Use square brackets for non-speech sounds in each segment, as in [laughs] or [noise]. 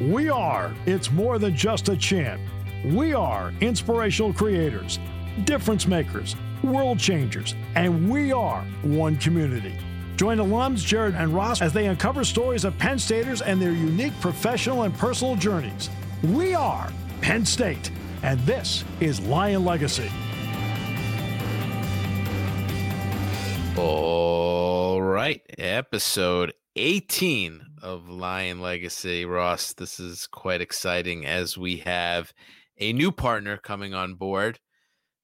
We are, it's more than just a chant. We are inspirational creators, difference makers, world changers, and we are one community. Join alums Jared and Ross as they uncover stories of Penn Staters and their unique professional and personal journeys. We are Penn State, and this is Lion Legacy. All right, episode 18 of Lion Legacy. Ross, this is quite exciting as we have a new partner coming on board.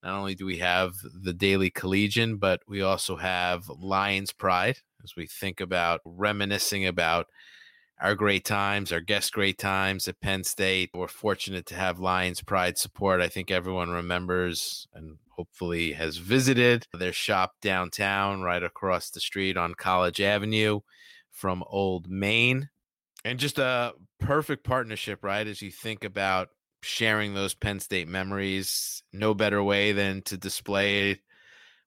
Not only do we have the Daily Collegian, but we also have Lions Pride as we think about reminiscing about our great times, our guest great times at Penn State. We're fortunate to have Lions Pride support. I think everyone remembers and hopefully has visited their shop downtown, right across the street on College Avenue from Old Main. And just a perfect partnership, right? As you think about sharing those Penn State memories, no better way than to display it,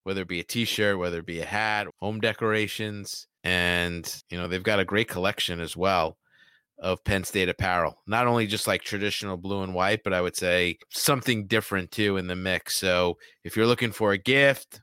whether it be a t shirt, whether it be a hat, home decorations. And, you know, they've got a great collection as well of Penn State apparel. Not only just like traditional blue and white, but I would say something different too in the mix. So if you're looking for a gift,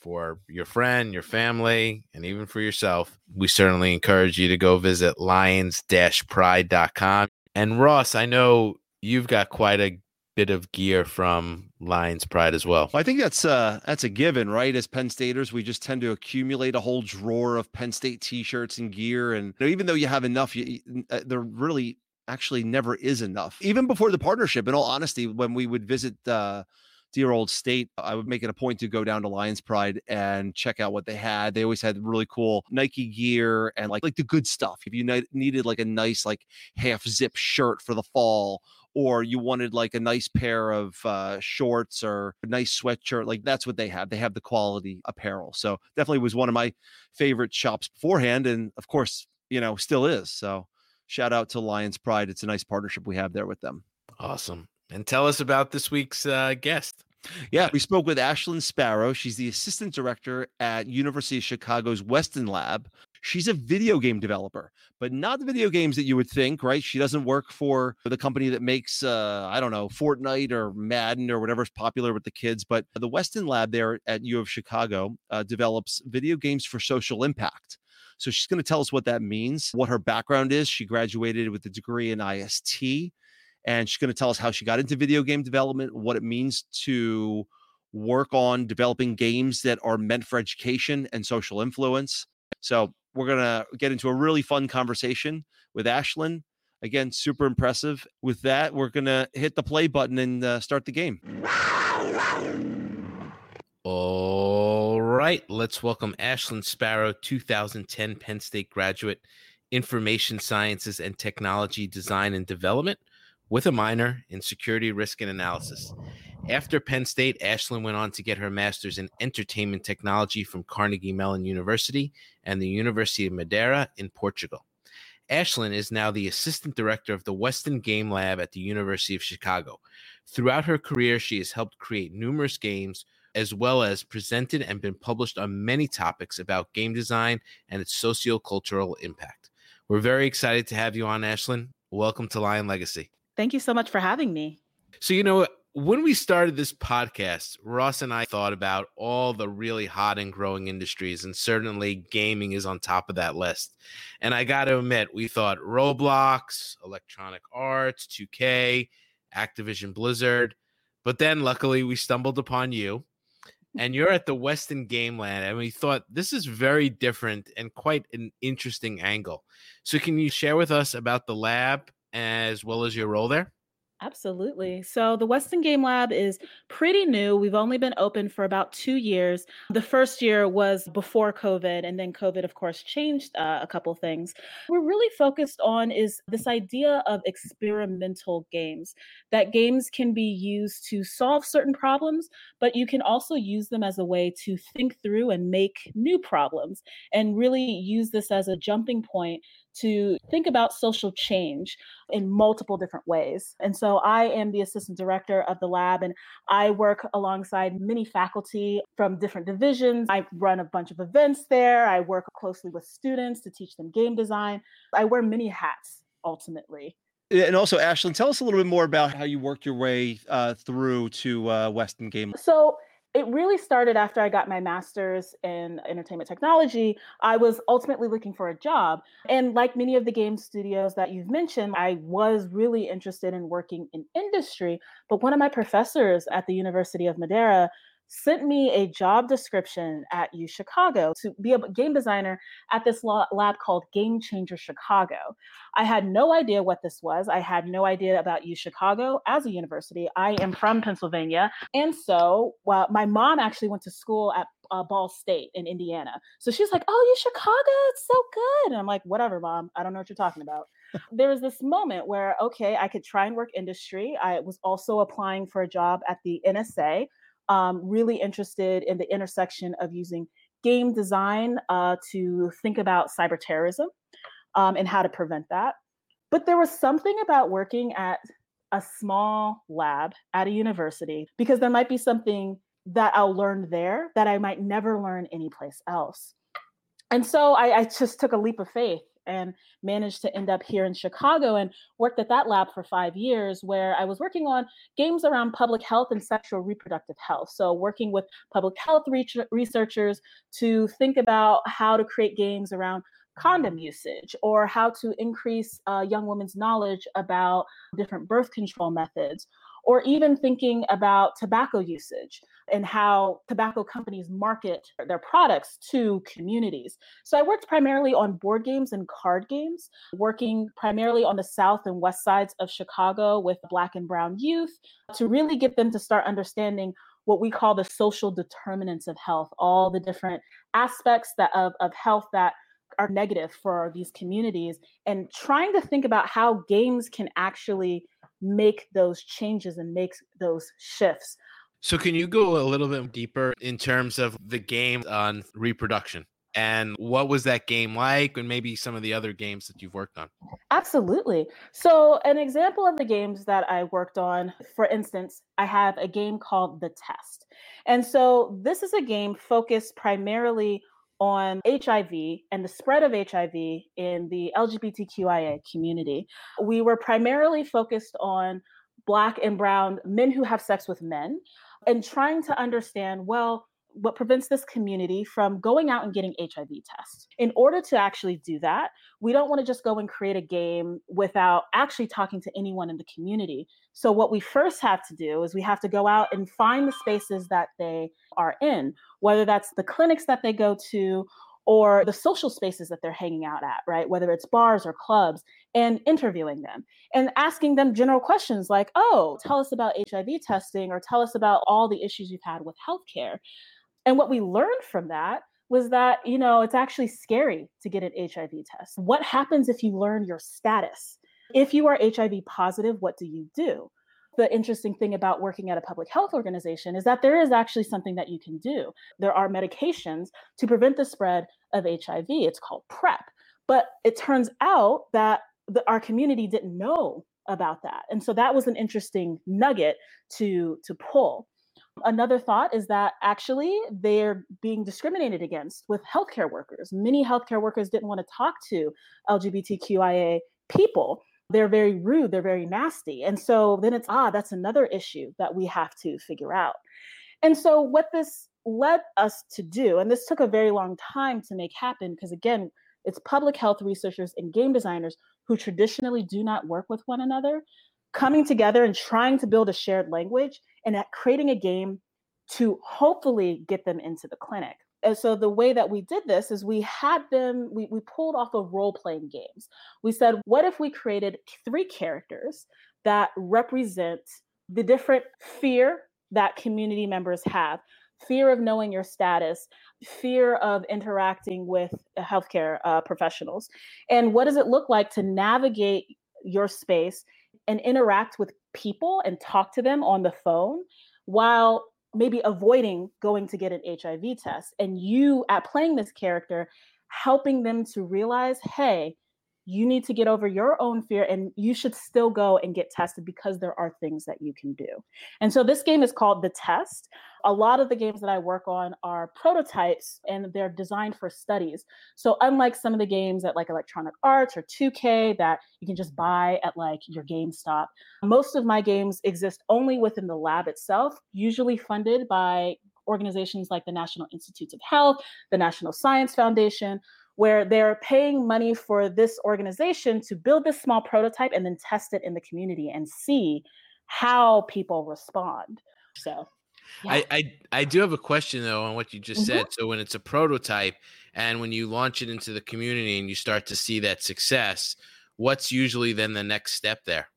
for your friend, your family, and even for yourself, we certainly encourage you to go visit lions pride.com. And Ross, I know you've got quite a bit of gear from Lions Pride as well. I think that's uh that's a given, right? As Penn Staters, we just tend to accumulate a whole drawer of Penn State T-shirts and gear, and you know, even though you have enough, you, uh, there really actually never is enough. Even before the partnership, in all honesty, when we would visit uh, dear old state, I would make it a point to go down to Lions Pride and check out what they had. They always had really cool Nike gear and like like the good stuff. If you needed like a nice like half zip shirt for the fall or you wanted like a nice pair of uh, shorts or a nice sweatshirt, like that's what they have. They have the quality apparel. So definitely was one of my favorite shops beforehand, and of course, you know, still is. So shout out to Lions Pride. It's a nice partnership we have there with them. Awesome. And tell us about this week's uh, guest. Yeah, we spoke with Ashlyn Sparrow. She's the assistant director at University of Chicago's Weston Lab. She's a video game developer, but not the video games that you would think, right? She doesn't work for the company that makes, uh, I don't know, Fortnite or Madden or whatever's popular with the kids. But the Weston Lab there at U of Chicago uh, develops video games for social impact. So she's going to tell us what that means, what her background is. She graduated with a degree in IST and she's going to tell us how she got into video game development, what it means to work on developing games that are meant for education and social influence. So, we're going to get into a really fun conversation with Ashlyn. Again, super impressive. With that, we're going to hit the play button and uh, start the game. All right, let's welcome Ashlyn Sparrow, 2010 Penn State graduate, Information Sciences and Technology Design and Development with a minor in security risk and analysis. After Penn State, Ashlyn went on to get her master's in entertainment technology from Carnegie Mellon University and the University of Madeira in Portugal. Ashlyn is now the assistant director of the Weston Game Lab at the University of Chicago. Throughout her career, she has helped create numerous games as well as presented and been published on many topics about game design and its sociocultural impact. We're very excited to have you on, Ashlyn. Welcome to Lion Legacy. Thank you so much for having me. So, you know, when we started this podcast, Ross and I thought about all the really hot and growing industries, and certainly gaming is on top of that list. And I got to admit, we thought Roblox, Electronic Arts, 2K, Activision Blizzard. But then luckily we stumbled upon you, and you're at the Weston Game Lab, and we thought this is very different and quite an interesting angle. So, can you share with us about the lab as well as your role there? Absolutely. So the Weston Game Lab is pretty new. We've only been open for about two years. The first year was before COVID, and then COVID, of course, changed uh, a couple things. We're really focused on is this idea of experimental games. That games can be used to solve certain problems, but you can also use them as a way to think through and make new problems, and really use this as a jumping point to think about social change in multiple different ways. And so I am the assistant director of the lab, and I work alongside many faculty from different divisions. I run a bunch of events there. I work closely with students to teach them game design. I wear many hats ultimately. And also, Ashlyn, tell us a little bit more about how you worked your way uh, through to uh, Weston Game. So it really started after I got my master's in entertainment technology. I was ultimately looking for a job. And like many of the game studios that you've mentioned, I was really interested in working in industry. But one of my professors at the University of Madeira sent me a job description at U Chicago to be a game designer at this lab called Game Changer Chicago. I had no idea what this was. I had no idea about U Chicago as a university. I am from Pennsylvania. And so well, my mom actually went to school at uh, Ball State in Indiana. So she's like, Oh, U Chicago, it's so good. And I'm like, Whatever, mom. I don't know what you're talking about. [laughs] there was this moment where, okay, I could try and work industry. I was also applying for a job at the NSA um, really interested in the intersection of using game design uh, to think about cyber terrorism um, and how to prevent that. But there was something about working at a small lab at a university because there might be something that I'll learn there that I might never learn anyplace else. And so I, I just took a leap of faith and managed to end up here in Chicago and worked at that lab for five years, where I was working on games around public health and sexual reproductive health. So, working with public health re- researchers to think about how to create games around condom usage or how to increase uh, young women's knowledge about different birth control methods or even thinking about tobacco usage and how tobacco companies market their products to communities. So I worked primarily on board games and card games, working primarily on the south and west sides of Chicago with black and brown youth to really get them to start understanding what we call the social determinants of health, all the different aspects that of, of health that are negative for these communities and trying to think about how games can actually make those changes and make those shifts. So, can you go a little bit deeper in terms of the game on reproduction? And what was that game like, and maybe some of the other games that you've worked on? Absolutely. So, an example of the games that I worked on, for instance, I have a game called The Test. And so, this is a game focused primarily on HIV and the spread of HIV in the LGBTQIA community. We were primarily focused on Black and Brown men who have sex with men and trying to understand well, what prevents this community from going out and getting HIV tests. In order to actually do that, we don't want to just go and create a game without actually talking to anyone in the community. So, what we first have to do is we have to go out and find the spaces that they are in, whether that's the clinics that they go to or the social spaces that they're hanging out at, right? Whether it's bars or clubs, and interviewing them and asking them general questions like, oh, tell us about HIV testing or tell us about all the issues you've had with healthcare. And what we learned from that was that, you know, it's actually scary to get an HIV test. What happens if you learn your status? If you are HIV positive, what do you do? The interesting thing about working at a public health organization is that there is actually something that you can do. There are medications to prevent the spread of HIV. It's called PrEP. But it turns out that the, our community didn't know about that. And so that was an interesting nugget to, to pull. Another thought is that actually they're being discriminated against with healthcare workers. Many healthcare workers didn't want to talk to LGBTQIA people they're very rude, they're very nasty. And so then it's, ah, that's another issue that we have to figure out. And so what this led us to do, and this took a very long time to make happen, because again, it's public health researchers and game designers who traditionally do not work with one another coming together and trying to build a shared language and at creating a game to hopefully get them into the clinic and so the way that we did this is we had them we, we pulled off of role-playing games. We said what if we created three characters that represent the different fear that community members have? Fear of knowing your status fear of interacting with healthcare uh, professionals. And what does it look like to navigate your space and interact with people and talk to them on the phone while maybe avoiding going to get an HIV test and you at playing this character helping them to realize hey you need to get over your own fear and you should still go and get tested because there are things that you can do. And so this game is called The Test. A lot of the games that I work on are prototypes and they're designed for studies. So unlike some of the games at like Electronic Arts or 2K that you can just buy at like your GameStop, most of my games exist only within the lab itself, usually funded by organizations like the National Institutes of Health, the National Science Foundation, where they're paying money for this organization to build this small prototype and then test it in the community and see how people respond. So yeah. I, I I do have a question though on what you just mm-hmm. said. So when it's a prototype and when you launch it into the community and you start to see that success, what's usually then the next step there?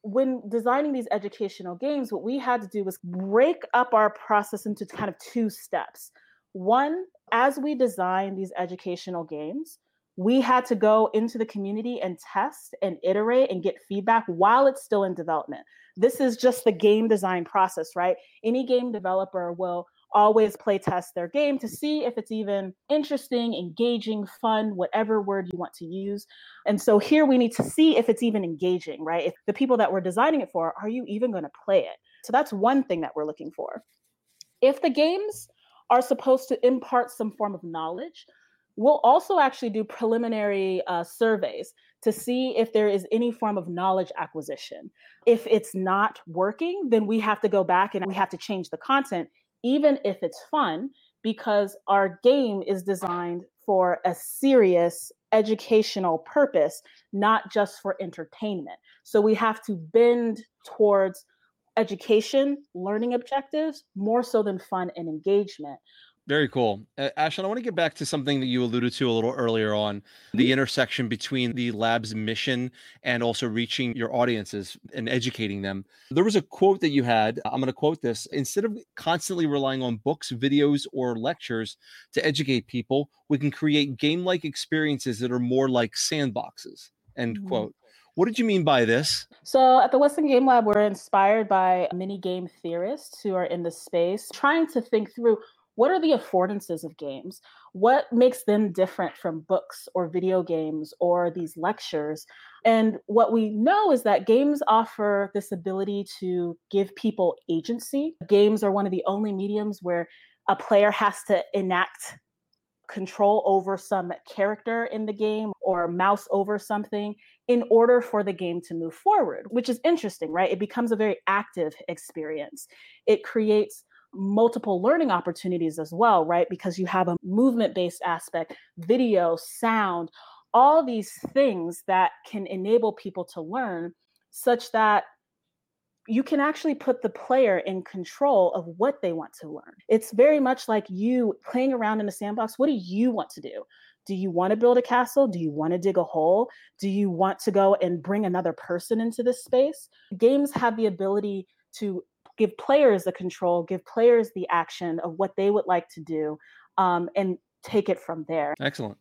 When designing these educational games, what we had to do was break up our process into kind of two steps. One, as we design these educational games, we had to go into the community and test and iterate and get feedback while it's still in development. This is just the game design process, right? Any game developer will always play test their game to see if it's even interesting, engaging, fun, whatever word you want to use. And so here we need to see if it's even engaging, right? If the people that we're designing it for, are you even going to play it? So that's one thing that we're looking for. If the games are supposed to impart some form of knowledge, we'll also actually do preliminary uh, surveys to see if there is any form of knowledge acquisition. If it's not working, then we have to go back and we have to change the content, even if it's fun, because our game is designed for a serious educational purpose, not just for entertainment. So we have to bend towards education, learning objectives, more so than fun and engagement. Very cool. Uh, Ashlyn, I want to get back to something that you alluded to a little earlier on the mm-hmm. intersection between the lab's mission and also reaching your audiences and educating them. There was a quote that you had. I'm going to quote this instead of constantly relying on books, videos, or lectures to educate people, we can create game like experiences that are more like sandboxes. End mm-hmm. quote. What did you mean by this? So, at the Weston Game Lab, we're inspired by many game theorists who are in the space, trying to think through what are the affordances of games? What makes them different from books or video games or these lectures? And what we know is that games offer this ability to give people agency. Games are one of the only mediums where a player has to enact control over some character in the game or mouse over something in order for the game to move forward, which is interesting, right? It becomes a very active experience. It creates multiple learning opportunities as well, right? Because you have a movement based aspect, video, sound, all these things that can enable people to learn such that you can actually put the player in control of what they want to learn. It's very much like you playing around in a sandbox. What do you want to do? Do you want to build a castle? Do you want to dig a hole? Do you want to go and bring another person into this space? Games have the ability to give players the control, give players the action of what they would like to do, um, and take it from there. Excellent.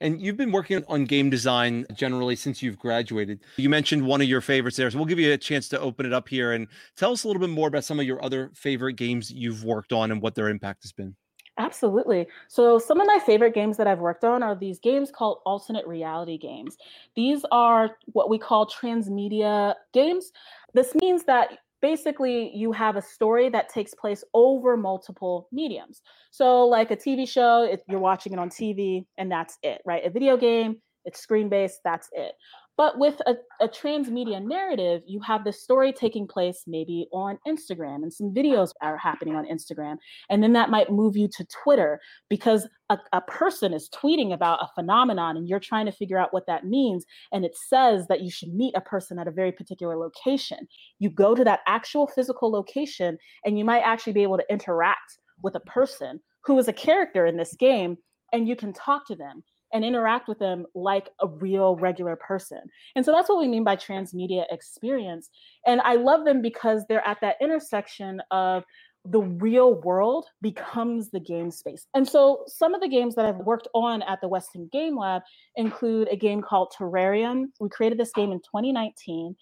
And you've been working on game design generally since you've graduated. You mentioned one of your favorites there. So we'll give you a chance to open it up here and tell us a little bit more about some of your other favorite games you've worked on and what their impact has been. Absolutely. So, some of my favorite games that I've worked on are these games called alternate reality games. These are what we call transmedia games. This means that basically you have a story that takes place over multiple mediums. So, like a TV show, it, you're watching it on TV and that's it, right? A video game, it's screen based, that's it. But with a, a transmedia narrative, you have the story taking place maybe on Instagram and some videos are happening on Instagram. And then that might move you to Twitter because a, a person is tweeting about a phenomenon and you're trying to figure out what that means. And it says that you should meet a person at a very particular location. You go to that actual physical location and you might actually be able to interact with a person who is a character in this game and you can talk to them and interact with them like a real regular person. And so that's what we mean by transmedia experience. And I love them because they're at that intersection of the real world becomes the game space. And so some of the games that I've worked on at the Weston Game Lab include a game called Terrarium. We created this game in 2019.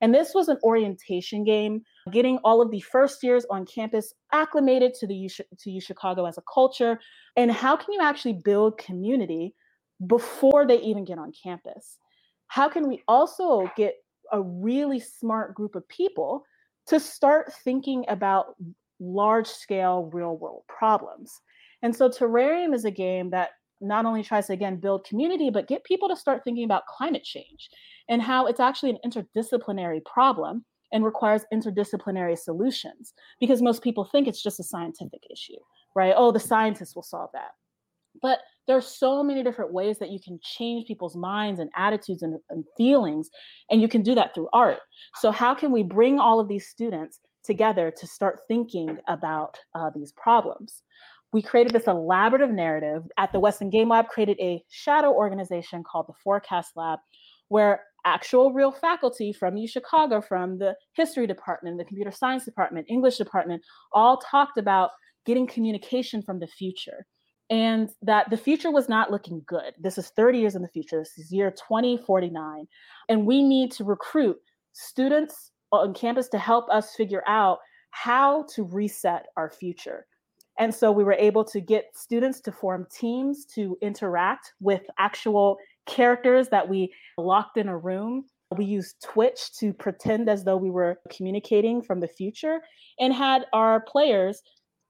And this was an orientation game, getting all of the first years on campus acclimated to the U, to U Chicago as a culture. And how can you actually build community before they even get on campus. how can we also get a really smart group of people to start thinking about large scale real world problems? And so Terrarium is a game that not only tries to again build community, but get people to start thinking about climate change and how it's actually an interdisciplinary problem and requires interdisciplinary solutions because most people think it's just a scientific issue, right? Oh, the scientists will solve that. But there are so many different ways that you can change people's minds and attitudes and, and, feelings, and you can do that through art. So, how can we bring all of these students together to start thinking about uh, these problems? We created this elaborative narrative at the Weston Game Lab, created a shadow organization called the Forecast Lab, where actual real faculty from U Chicago, from the history department, the computer science department, English department, all talked about getting communication from the future and that the future was not looking good. This is 30 years in the future. This is year 2049. And we need to recruit students on campus to help us figure out how to reset our future. And so we were able to get students to form teams to interact with actual characters that we locked in a room. We used Twitch to pretend as though we were communicating from the future and had our players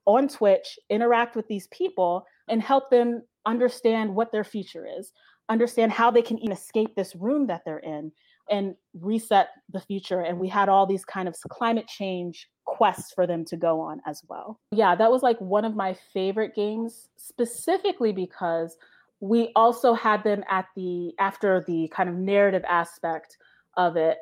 on Twitch interact with these people and help them understand what their future is, understand how they can even escape this room that they're in and reset the future. And we had all these kind of climate change quests for them to go on as well. Yeah, that was like one of my favorite games, specifically because we also had them at the after the kind of narrative aspect of it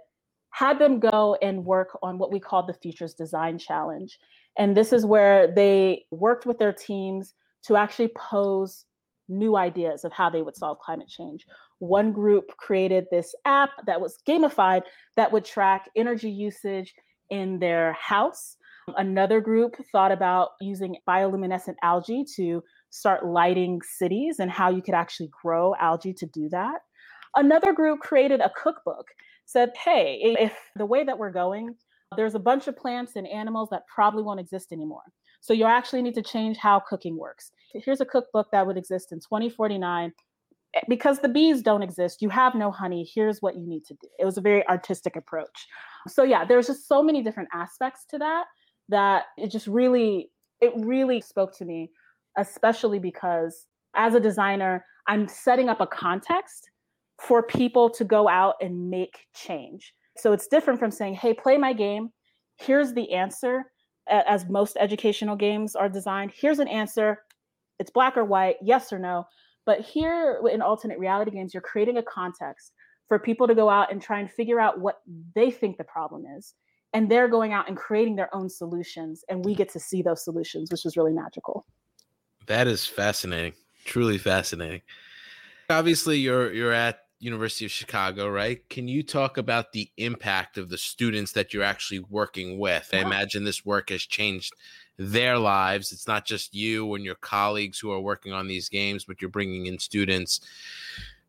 had them go and work on what we called the futures design challenge and this is where they worked with their teams to actually pose new ideas of how they would solve climate change. One group created this app that was gamified that would track energy usage in their house. Another group thought about using bioluminescent algae to start lighting cities and how you could actually grow algae to do that. Another group created a cookbook, said, hey, if the way that we're going, there's a bunch of plants and animals that probably won't exist anymore. So you actually need to change how cooking works. Here's a cookbook that would exist in 2049. Eh, because the bees don't exist, you have no honey. Here's what you need to do. It was a very artistic approach. So yeah, there's just so many different aspects to that that it just really it really spoke to me, especially because as a designer, I'm setting up a context for people to go out and make change. So it's different from saying, "Hey, play my game. Here's the answer." As most educational games are designed. Here's an answer. It's black or white, yes or no. But here in alternate reality games, you're creating a context for people to go out and try and figure out what they think the problem is. And they're going out and creating their own solutions. And we get to see those solutions, which is really magical. That is fascinating. Truly fascinating. Obviously, you're you're at University of Chicago, right? Can you talk about the impact of the students that you're actually working with? I imagine this work has changed their lives. It's not just you and your colleagues who are working on these games, but you're bringing in students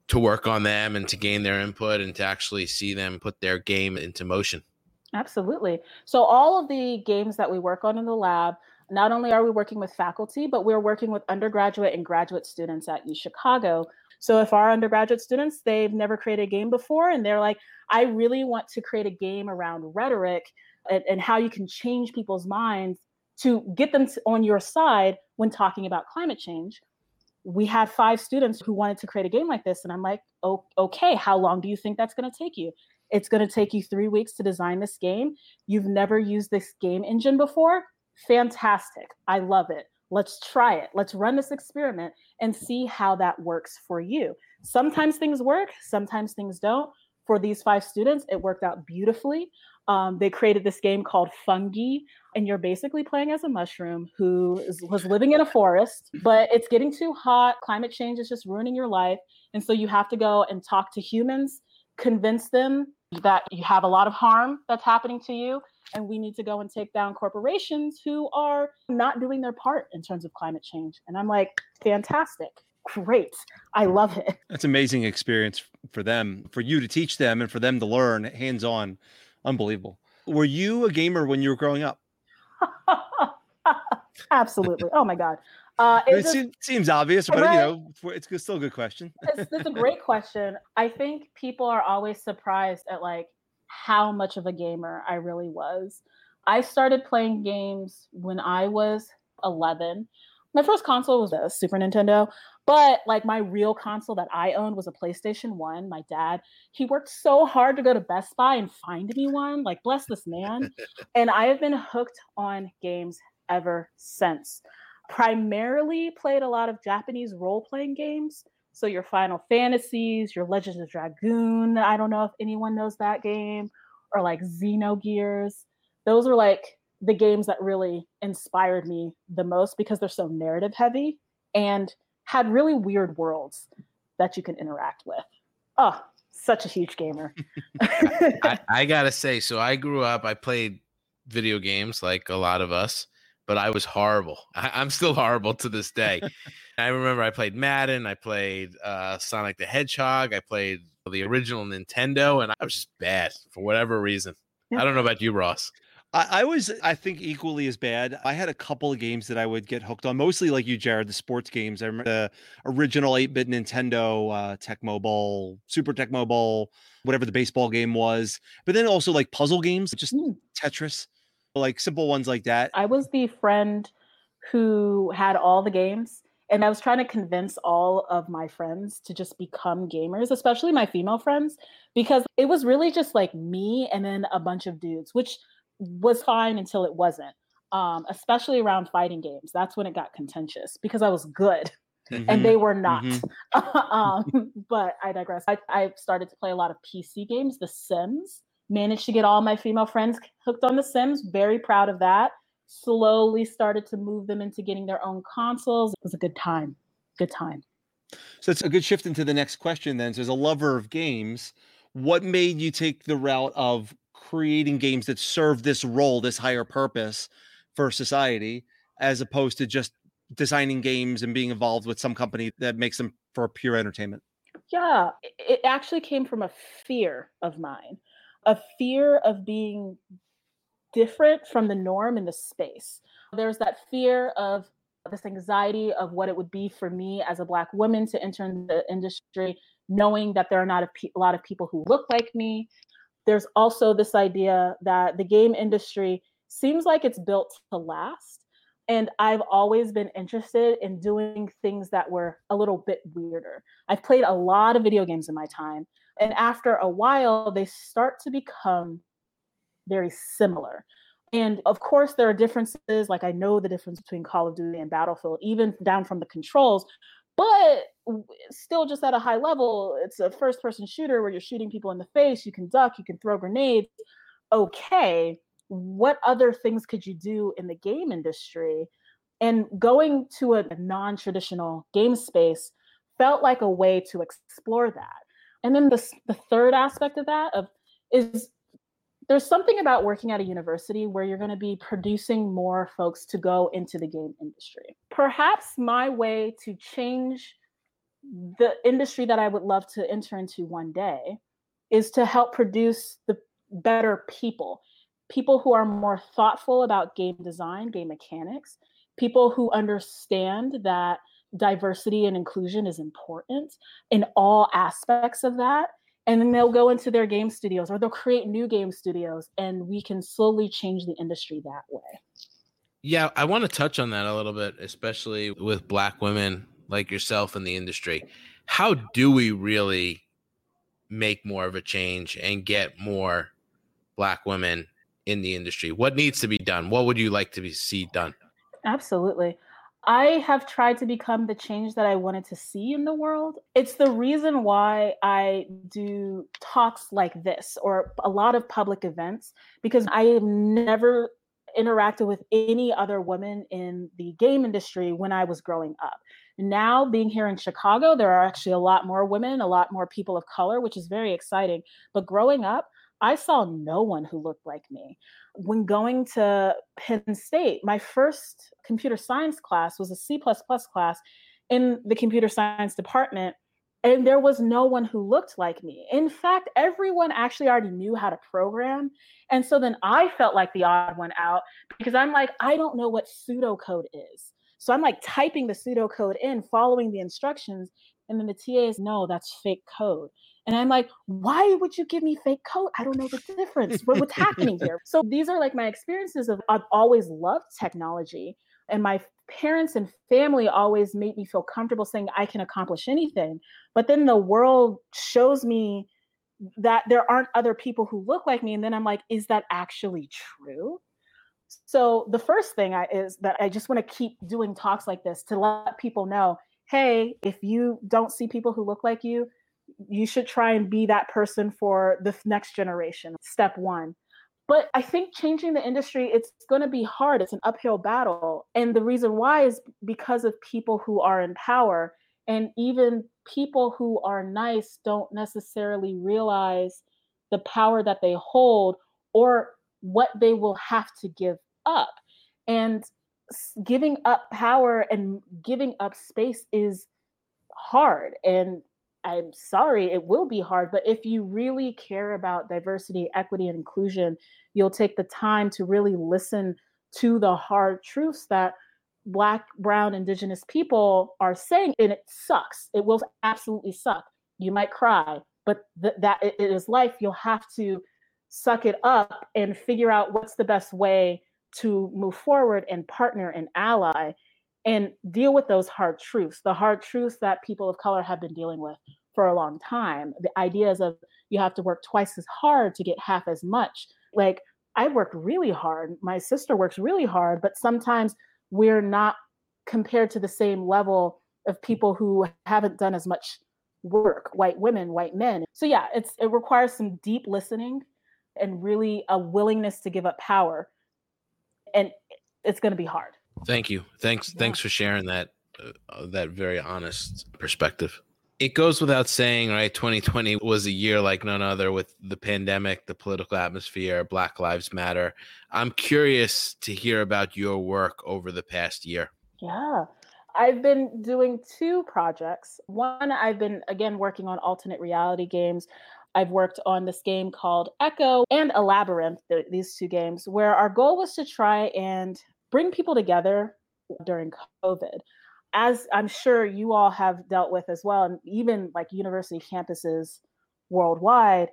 to work on them and to gain their input and to actually see them put their game into motion. Absolutely. So, all of the games that we work on in the lab, not only are we working with faculty, but we're working with undergraduate and graduate students at U Chicago so if our undergraduate students, they've never created a game before and they're like, I really want to create a game around rhetoric and, and how you can change people's minds to get them on your side when talking about climate change. We had five students who wanted to create a game like this. And I'm like, oh, okay, how long do you think that's going to take you? It's going to take you three weeks to design this game. You've never used this game engine before. Fantastic. I love it. Let's try it. Let's run this experiment and see how that works for you. Sometimes things work, sometimes things don't. For these five students, it worked out beautifully. Um, they created this game called Fungi, and you're basically playing as a mushroom who is, was living in a forest, but it's getting too hot. Climate change is just ruining your life. And so you have to go and talk to humans, convince them that you have a lot of harm that's happening to you and we need to go and take down corporations who are not doing their part in terms of climate change. And I'm like, fantastic. Great. I love it. That's amazing experience for them, for you to teach them and for them to learn hands on. Unbelievable. Were you a gamer when you were growing up? [laughs] Absolutely. Oh my God. Uh, it, it seems, seems, obvious, but right? you know, it's still a good question. it's, it's a great question. I think people are always surprised at like how much of a gamer I really was. I started playing games when I was 11. My first console was a Super Nintendo, but like my real console that I owned was a PlayStation 1. My dad, he worked so hard to go to Best Buy and find me one. Like, bless this man. [laughs] and I have been hooked on games ever since. Primarily played a lot of Japanese role playing games. So, your Final Fantasies, your Legends of Dragoon. I don't know if anyone knows that game, or like Xenogears. Those are like the games that really inspired me the most because they're so narrative heavy and had really weird worlds that you can interact with. Oh, such a huge gamer. [laughs] I, I, gotta say, so I grew up, I played video games like a lot of us, but I was horrible. [laughs] I, am still horrible to this day. [laughs] I remember I played Madden, I played uh, Sonic the Hedgehog, I played the original Nintendo, and I was just bad for whatever reason. Yeah. I don't know about you, Ross. I, I, was, I think, equally as bad. I had a couple of games that I would get hooked on, mostly like you, Jared, the sports games. I remember the original 8 bit Nintendo, uh, Tecmo Bowl, Super Tecmo Bowl, whatever the baseball game was. But then also like puzzle games, just mm. Tetris, like simple ones like that. I was the friend who had all the games. And I was trying to convince all of my friends to just become gamers, especially my female friends, because it was really just like me and then a bunch of dudes, which was fine until it wasn't. Um, especially around fighting games. That's when it got contentious because I was good mm-hmm. and they were not. Mm-hmm. [laughs] um, but I digress. I, I started to play a lot of PC games, The Sims. Managed to get all my female friends hooked on The Sims. Very proud of that. Slowly started to move them into getting their own consoles. It was a good time. Good time. So it's a good shift into the next question then. So as a lover of games, what made you take the route of creating games that serve this role, this higher purpose for society, as opposed to just designing games and being involved with some company that makes them for pure entertainment? Yeah, it actually came from a fear of mine, a fear of being different from the norm in the space. There's that fear of this anxiety of what it would be for me as a Black woman to enter the industry, knowing that there are not a, pe- a lot of people who look like me, there's also this idea that the game industry seems like it's built to last. And I've always been interested in doing things that were a little bit weirder. I've played a lot of video games in my time. And after a while, they start to become very similar. And of course, there are differences. Like I know the difference between Call of Duty and Battlefield, even down from the controls but still just at a high level it's a first person shooter where you're shooting people in the face you can duck you can throw grenades okay what other things could you do in the game industry and going to a non-traditional game space felt like a way to explore that and then the, the third aspect of that of is there's something about working at a university where you're going to be producing more folks to go into the game industry. Perhaps my way to change the industry that I would love to enter into one day is to help produce the better people, people who are more thoughtful about game design, game mechanics, people who understand that diversity and inclusion is important in all aspects of that. And then they'll go into their game studios or they'll create new game studios and we can slowly change the industry that way. Yeah i want to touch on that a little bit especially with black women like yourself in the industry. How do we really make more of a change and get more black women in the industry? What needs to be done? What would you like to be, see done? Absolutely I have tried to become the change that I wanted to see in the world. It's the reason why I do talks like this or a lot of public events because I have never interacted with any other woman in the game industry when I was growing up. Now, being here in Chicago, there are actually a lot more women, a lot more people of color, which is very exciting. But growing up, I saw no one who looked like me when going to Penn State, my first computer science class was a C class in the computer science department. And there was no one who looked like me. In fact, everyone actually already knew how to program. And so then I felt like the odd one out because I'm like, I don't know what pseudocode is. So I'm like typing the pseudocode in, following the instructions. And then the TA is, no, that's fake code. And I'm like, why would you give me fake code? I don't know the difference. what, what's happening here? So these are like my experiences of I've always loved technology. And my parents and family always made me feel comfortable saying I can accomplish anything. But then the world shows me that there aren't other people who look like me. And then I'm like, is that actually true? So the first thing I, is that I just want to keep doing talks like this to let people know, hey, if you don't see people who look like you, you should try and be that person for the next generation. Step one. But I think changing the industry, it's going to be hard. It's an uphill battle. And the reason why is because of people who are in power. And even people who are nice don't necessarily realize the power that they hold or what they will have to give up. And giving up power and giving up space is hard. And I'm sorry, it will be hard, but if you really care about diversity, equity, and inclusion, you'll take the time to really listen to the hard truths that Black, Brown, Indigenous people are saying, and it sucks. It will absolutely suck. You might cry, but th- that it is life. You'll have to suck it up and figure out what's the best way to move forward and partner and ally and deal with those hard truths, the hard truths that people of color have been dealing with for a long time. The ideas of you have to work twice as hard to get half as much. Like I worked really hard. My sister works really hard, but sometimes we're not compared to the same level of people who haven't done as much work, white women, white men. So yeah, it's it requires some deep listening and really a willingness to give up power. And it's going to be hard. Thank you. Thanks. Yeah. Thanks for sharing that uh, that very honest perspective. It goes without saying, right? 2020 was a year like none other with the pandemic, the political atmosphere, Black Lives Matter. I'm curious to hear about your work over the past year. Yeah. I've been doing two projects. One, I've been again working on alternate reality games. I've worked on this game called Echo and a Labyrinth, these two games, where our goal was to try and bring people together during COVID. As I'm sure you all have dealt with as well, and even like university campuses worldwide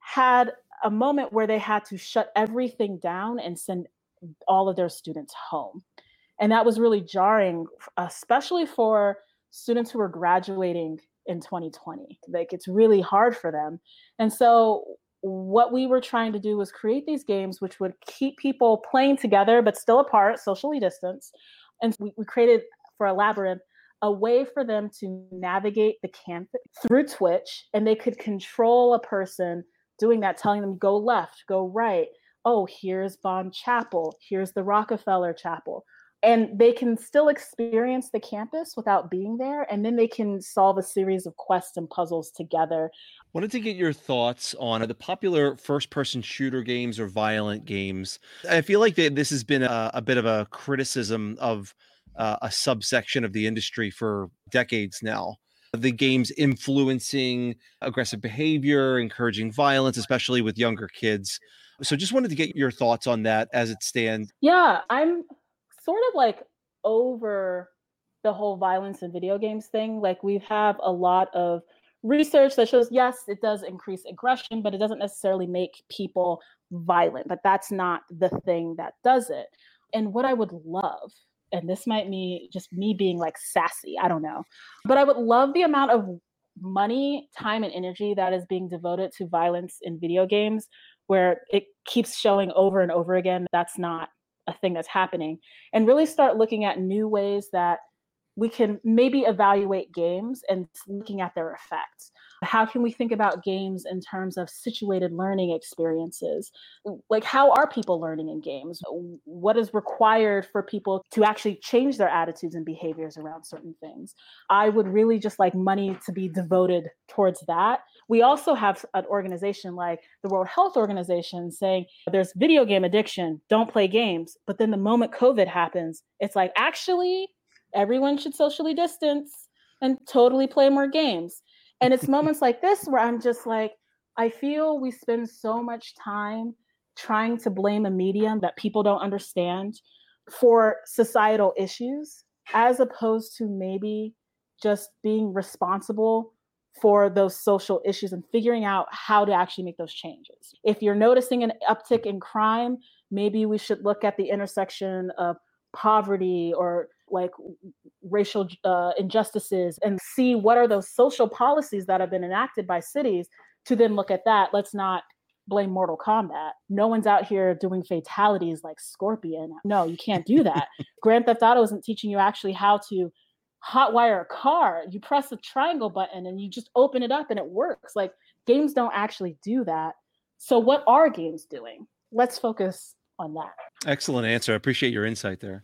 had a moment where they had to shut everything down and send all of their students home. And that was really jarring, especially for students who were graduating in 2020. Like it's really hard for them. And so what we were trying to do was create these games which would keep people playing together but still apart, socially distanced. And we, we created for a labyrinth a way for them to navigate the campus through Twitch, and they could control a person doing that, telling them go left, go right. Oh, here's Bond Chapel. Here's the Rockefeller Chapel and they can still experience the campus without being there and then they can solve a series of quests and puzzles together. Wanted to get your thoughts on the popular first person shooter games or violent games? I feel like this has been a, a bit of a criticism of uh, a subsection of the industry for decades now. The games influencing aggressive behavior encouraging violence especially with younger kids. So just wanted to get your thoughts on that as it stands. Yeah i'm sort of like over the whole violence in video games thing. Like we have a lot of research that shows yes, it does increase aggression, but it doesn't necessarily make people violent. But that's not the thing that does it. And what I would love, and this might be just me being like sassy, I don't know, but I would love the amount of money, time, and energy that is being devoted to violence in video games where it keeps showing over and over again that's not a thing that's happening and really start looking at new ways that we can maybe evaluate games and looking at their effects. How can we think about games in terms of situated learning experiences? Like, how are people learning in games? What is required for people to actually change their attitudes and behaviors around certain things? I would really just like money to be devoted towards that we also have an organization like the World Health Organization saying there's video game addiction, don't play games. But then the moment COVID happens, it's like, actually, everyone should socially distance and totally play more games. And it's moments like this where I'm just like, I feel we spend so much time trying to blame a medium that people don't understand for societal issues as opposed to maybe just being responsible for those social issues and figuring out how to actually make those changes. If you're noticing an uptick in crime, maybe we should look at the intersection of poverty or like racial uh, injustices and see what are those social policies that have been enacted by cities to then look at that. Let's not blame Mortal Kombat. No one's out here doing fatalities like Scorpion. No, you can't do that. [laughs] Grand Theft Auto isn't teaching you actually how to hotwire a car. You press the triangle button and you just open it up and it works. Like games don't actually do that. So what are games doing? Let's focus on that. Excellent answer. I appreciate your insight there.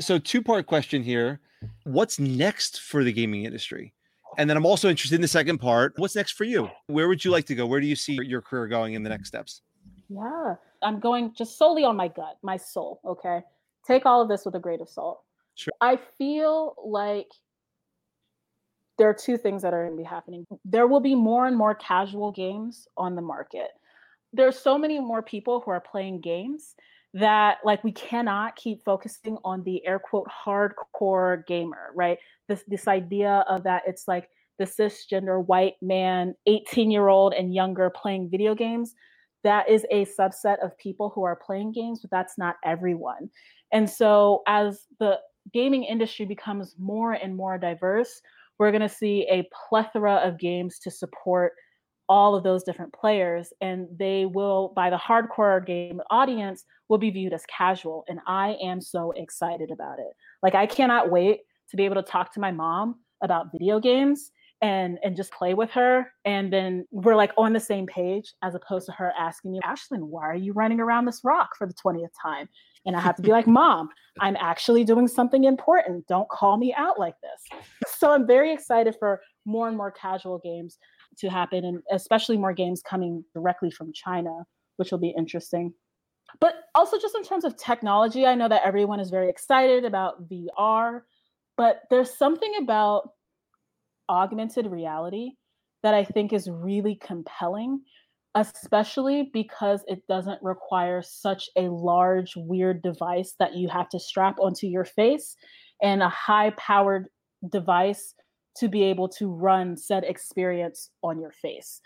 So two part question here. What's next for the gaming industry? And then I'm also interested in the second part. What's next for you? Where would you like to go? Where do you see your career going in the next steps? Yeah, I'm going just solely on my gut, my soul. Okay. Take all of this with a grain of salt. Sure. I feel like there are two things that are going to be happening. There will be more and more casual games on the market. There's so many more people who are playing games that like we cannot keep focusing on the air quote hardcore gamer, right? This this idea of that it's like the cisgender white man, 18 year old and younger playing video games. That is a subset of people who are playing games, but that's not everyone. And so as the gaming industry becomes more and more diverse, we're going to see a plethora of games to support all of those different players and they will by the hardcore game audience will be viewed as casual and i am so excited about it. Like i cannot wait to be able to talk to my mom about video games and and just play with her and then we're like on the same page as opposed to her asking me ashlyn why are you running around this rock for the 20th time? And i have to be like mom i'm actually doing something important. Don't call me out like this. So i'm very excited for more and more casual games to happen, and especially more games coming directly from China, which will be interesting. But also, just in terms of technology, I know that everyone is very excited about VR, but there's something about augmented reality that I think is really compelling, especially because it doesn't require such a large, weird device that you have to strap onto your face and a high powered device to be able to run said experience on your face.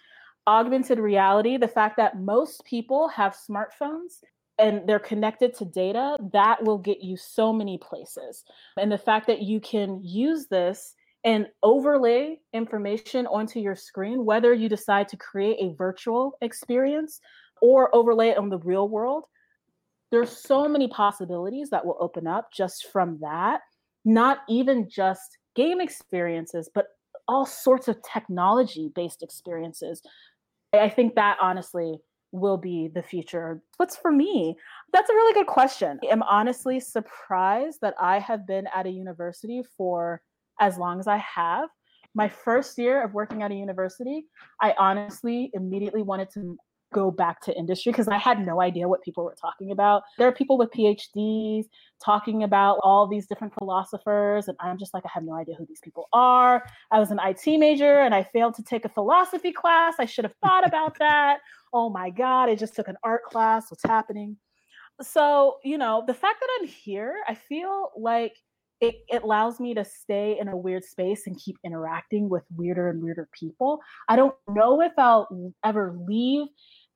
Augmented reality, the fact that most people have smartphones and they're connected to data, that will get you so many places. And the fact that you can use this and overlay information onto your screen, whether you decide to create a virtual experience or overlay it on the real world, there's so many possibilities that will open up just from that, not even just game experiences, but all sorts of technology based experiences. I think that honestly will be the future. What's for me? That's a really good question. I'm honestly surprised that I have been at a university for as long as I have. My first year of working at a university, I honestly immediately wanted to go back to industry because I had no idea what people were talking about. There are people with PhDs talking about all these different philosophers, and I'm just like, I have no idea who these people are. I was an IT major and I failed to take a philosophy class. I should have thought about that. Oh my God, I just took an art class. What's happening? So, you know, the fact that I'm here, I feel like it, it, allows me to stay in a weird space and keep interacting with weirder and weirder people. I don't know if I'll ever leave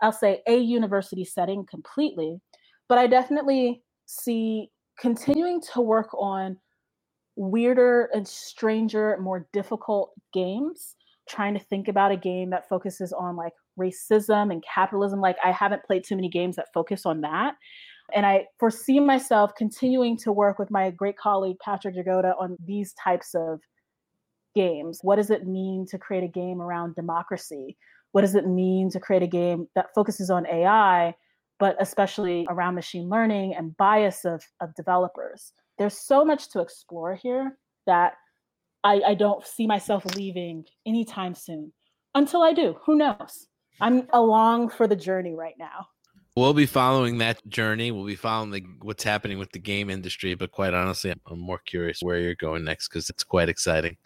I'll say a university setting completely, but I definitely see continuing to work on weirder and stranger, more difficult games, trying to think about a game that focuses on like racism and capitalism. Like I haven't played too many games that focus on that. And I foresee myself continuing to work with my great colleague Patrick Jagoda on these types of games. What does it mean to create a game around democracy? What does it mean to create a game that focuses on AI, but especially around machine learning and bias of, of developers. There's so much to explore here that I, I don't see myself leaving anytime soon. Until I do, who knows? I'm along for the journey right now. We'll be following that journey. We'll be following the, what's happening with the game industry. But quite honestly, I'm more curious where you're going next because it's quite exciting.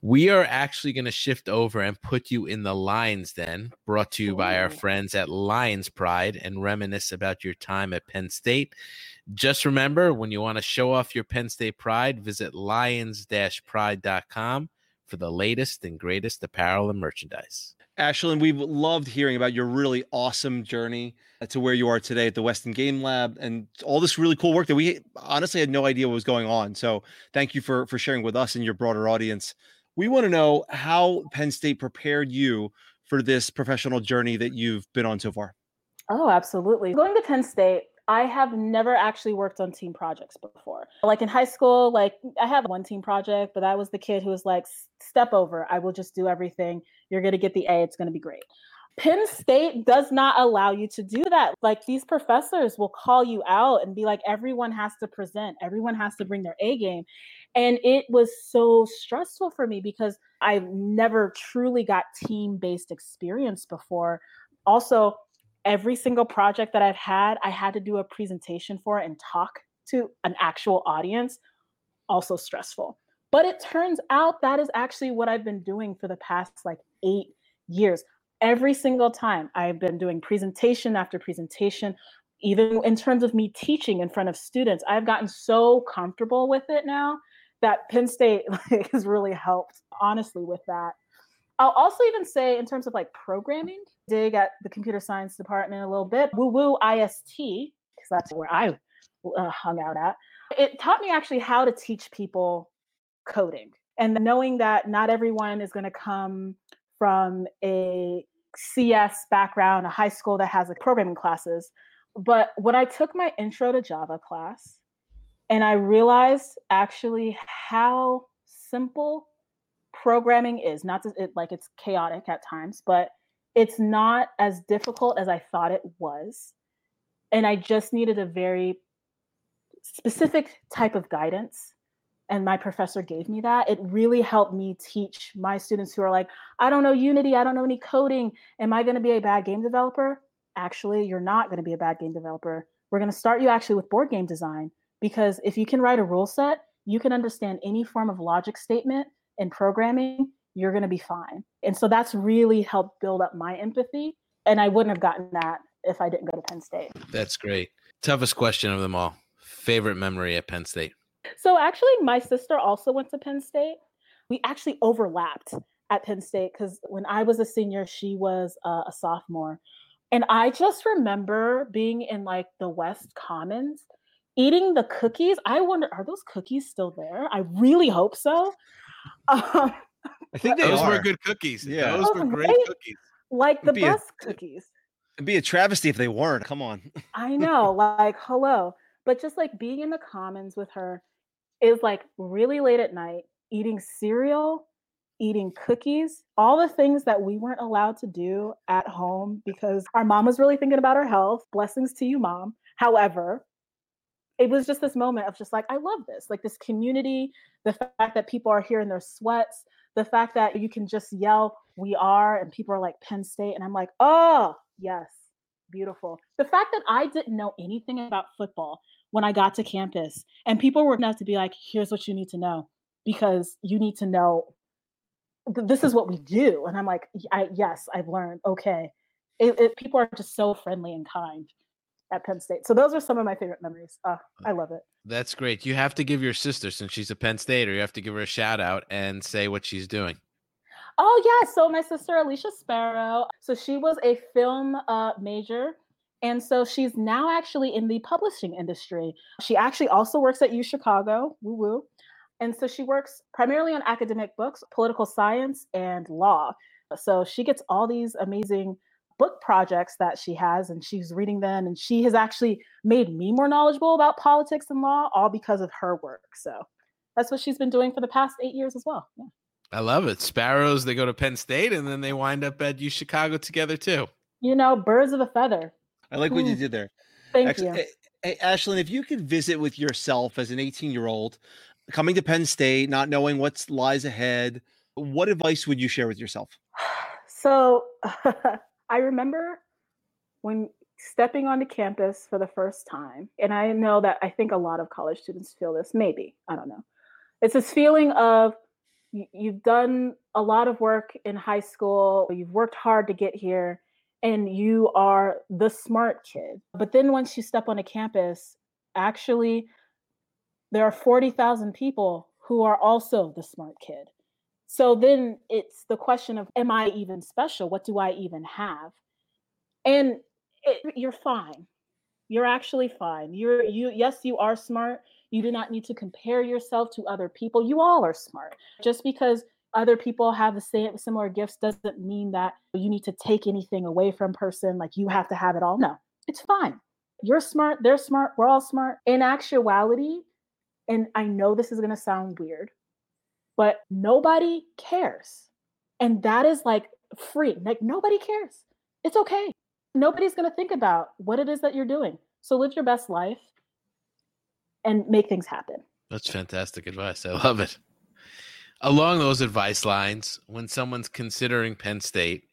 We are actually going to shift over and put you in the Lions Den, brought to you by our friends at Lions Pride, and reminisce about your time at Penn State. Just remember when you want to show off your Penn State pride, visit lions pride.com for the latest and greatest apparel and merchandise. Ashlyn, we've loved hearing about your really awesome journey to where you are today at the Weston Game Lab and all this really cool work that we honestly had no idea what was going on. So thank you for for sharing with us and your broader audience. We want to know how Penn State prepared you for this professional journey that you've been on so far. Oh, absolutely. Going to Penn State, I have never actually worked on team projects before. Like in high school, like I have one team project, but I was the kid who was like, step over. I will just do everything. You're going to get the A. It's going to be great. Penn State does not allow you to do that. Like these professors will call you out and be like, everyone has to present, everyone has to bring their A game. And it was so stressful for me because I've never truly got team based experience before. Also, every single project that I've had, I had to do a presentation for and talk to an actual audience. Also stressful. But it turns out that is actually what I've been doing for the past like eight years. Every single time I've been doing presentation after presentation, even in terms of me teaching in front of students, I've gotten so comfortable with it now that Penn State [laughs] like, has really helped, honestly, with that. I'll also even say, in terms of like programming, dig at the computer science department a little bit. Woo woo IST, because that's where I uh, hung out at. It taught me actually how to teach people coding and knowing that not everyone is going to come from a CS background, a high school that has like programming classes. But when I took my intro to Java class, and I realized actually how simple programming is, not to, it, like it's chaotic at times, but it's not as difficult as I thought it was. And I just needed a very specific type of guidance. And my professor gave me that. It really helped me teach my students who are like, I don't know Unity, I don't know any coding. Am I going to be a bad game developer? Actually, you're not going to be a bad game developer. We're going to start you actually with board game design because if you can write a rule set, you can understand any form of logic statement in programming you're going to be fine. And so that's really helped build up my empathy. And I wouldn't have gotten that if I didn't go to Penn State. That's great. Toughest question of them all. Favorite memory at Penn State? So actually, my sister also went to Penn State. We actually overlapped at Penn State because when I was a senior, she was uh, a sophomore. And I just remember being in like the West Commons eating the cookies. I wonder, are those cookies still there? I really hope so. Um, I think [laughs] those are. were good cookies. Yeah. those were great Right? cookies. like the Be a- cookies. It'd be a travesty if they weren't. Come on. [laughs] I know, like, hello. But just like being in the commons with her is like really late at night, eating cereal, eating cookies, all the things that we weren't allowed to do at home because our mom was really thinking about our health. Blessings to you, mom. However, it was just this moment of just like, I love this, like this community, the fact that people are here in their sweats, the fact that you can just yell, we are, and people are like Penn State. And I'm like, oh, yes, beautiful. The fact that I didn't know anything about football when I got to campus, and people were enough to be like, here's what you need to know because you need to know th- this is what we do. And I'm like, I, yes, I've learned. Okay. It, it, people are just so friendly and kind at Penn State. So those are some of my favorite memories. Uh, I love it. That's great. You have to give your sister, since she's a Penn State, or you have to give her a shout out and say what she's doing. Oh yeah, so my sister Alicia Sparrow. So she was a film uh, major, and so she's now actually in the publishing industry. She actually also works at U Chicago. Woo woo. And so she works primarily on academic books, political science, and law. So she gets all these amazing book projects that she has, and she's reading them. And she has actually made me more knowledgeable about politics and law, all because of her work. So that's what she's been doing for the past eight years as well. Yeah. I love it. Sparrows, they go to Penn State and then they wind up at U Chicago together too. You know, birds of a feather. I like what you Mm. did there. Thank Ex- you. Hey, hey, Ashlyn, if you could visit with yourself as an 18 year old coming to Penn State, not knowing what lies ahead, what advice would you share with yourself? [sighs] So [laughs] I remember when stepping onto campus for the first time, and I know that I think a lot of college students feel this, maybe, I don't know. It's this feeling of you've done a lot of work in high school, you've worked hard to get here, and you are the smart kid. But then once you step on a campus, actually, there are 40,000 people who are also the smart kid. So then it's the question of, am I even special? What do I even have? And it, you're fine. You're actually fine. You're you. Yes, you are smart. You do not need to compare yourself to other people. You all are smart. Just because other people have the same similar gifts doesn't mean that you need to take anything away from person. Like you have to have it all. No, it's fine. You're smart. They're smart. We're all smart. In actuality, and I know this is going to sound weird, but nobody cares. And that is like free. Like nobody cares. It's okay. Nobody's going to think about what it is that you're doing. So live your best life and make things happen. That's fantastic advice. I love it. Along those advice lines, when someone's considering Penn State,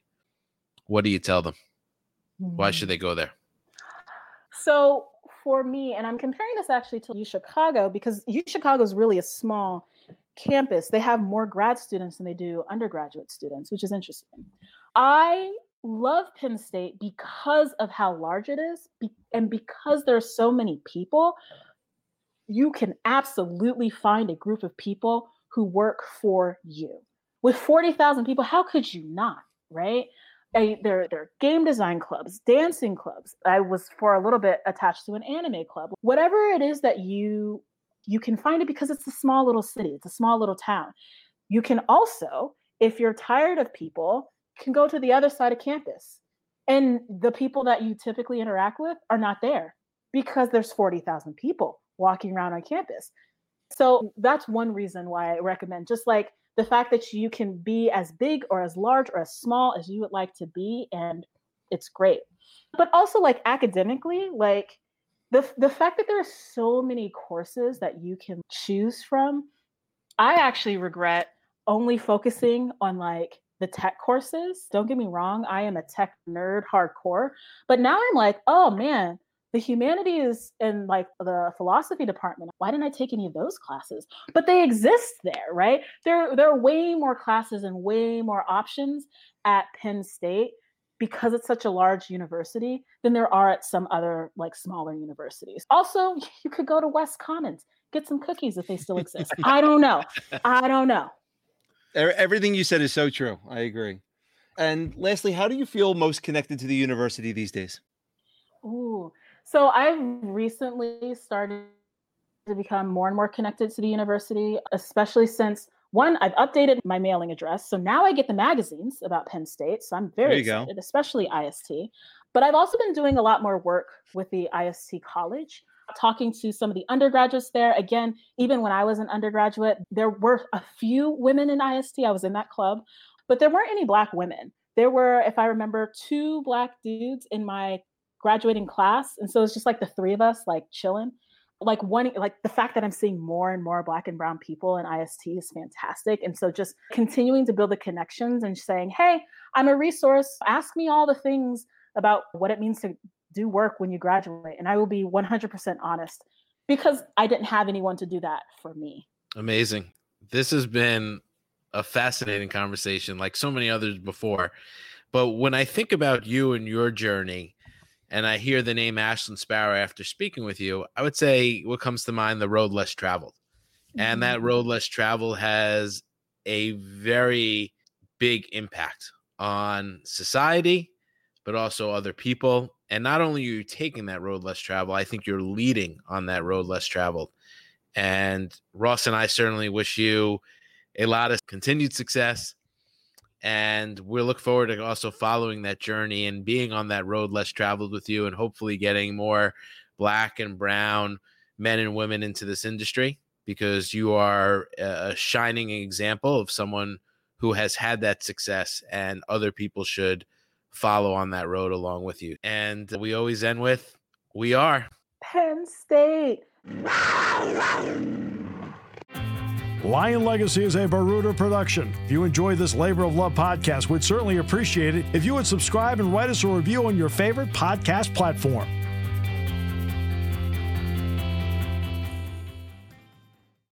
what do you tell them? Why should mm. they go there? So for me, and I'm comparing this actually to U Chicago because U Chicago is really a small campus. They have more grad students than they do undergraduate students, which is interesting. I love Penn State because of how large it is and because there are so many people. You can absolutely find a group of people who work for you. With 40,000 people, how could you not, right? a, there, there are game design clubs, dancing clubs. I was for a little bit attached to an anime club. Whatever it is that you you can find it because it's a small little city, it's a small little town. You can also, if you're tired of people, can go to the other side of campus. And the people that you typically interact with are not there because there's 40,000 people walking around on campus. So that's one reason why I recommend just like the fact that you can be as big or as large or as small as you would like to be and it's great but also like academically like the the fact that there are so many courses that you can choose from i actually regret only focusing on like the tech courses. Don't get me wrong i am a tech nerd hardcore but now i'm like oh man the humanities and like the philosophy department why didn't i take any of those classes? But they exist there right? There there are way more classes and way more options at penn state because it's such a large university than there are at some other like smaller universities. Also [laughs] you could go to west commons get some cookies if they still exist. [laughs] I don't know. I don't know. Everything you said is so true. I agree. And lastly how do you feel most connected to the university these days? Ooh, so I've recently started to become more and more connected to the university, especially since one, I've updated my mailing address. So now I get the magazines about Penn State. So I'm very excited, go. especially IST. But I've also been doing a lot more work with the IST college, talking to some of the undergraduates there. Again, even when I was an undergraduate, there were a few women in IST. I was in that club, but there weren't any Black women. There were, if I remember, two Black dudes in my graduating class. And so it's just like the three of us like chilling. Like one like the fact that I'm seeing more and more black and brown people in IST is fantastic. And so just continuing to build the connections and saying, hey, I'm a resource. Ask me all the things about what it means to do work when you graduate. And I will be 100% honest because I didn't have anyone to do that for me. Amazing. This has been a fascinating conversation, like so many others before. But when I think about you and your journey, and I hear the name Ashlyn Sparrow after speaking with you, I would say what comes to mind the road less traveled. Mm-hmm. And that mm-hmm. road less traveled has a very big impact on society, but also other people. And not only are you taking that road less traveled, I think you're leading on that road less traveled. And Ross and I certainly wish you a lot of continued success and we look forward to also following that journey and being on that road less traveled with you and hopefully getting more black and brown men and women into this industry because you are a shining example of someone who has had that success and other people should follow on that road along with you. And we always end with we are Penn State. [laughs] Lion Legacy is a Baruda production. If you enjoy this labor of love podcast, we'd certainly appreciate it if you would subscribe and write us a review on your favorite podcast platform.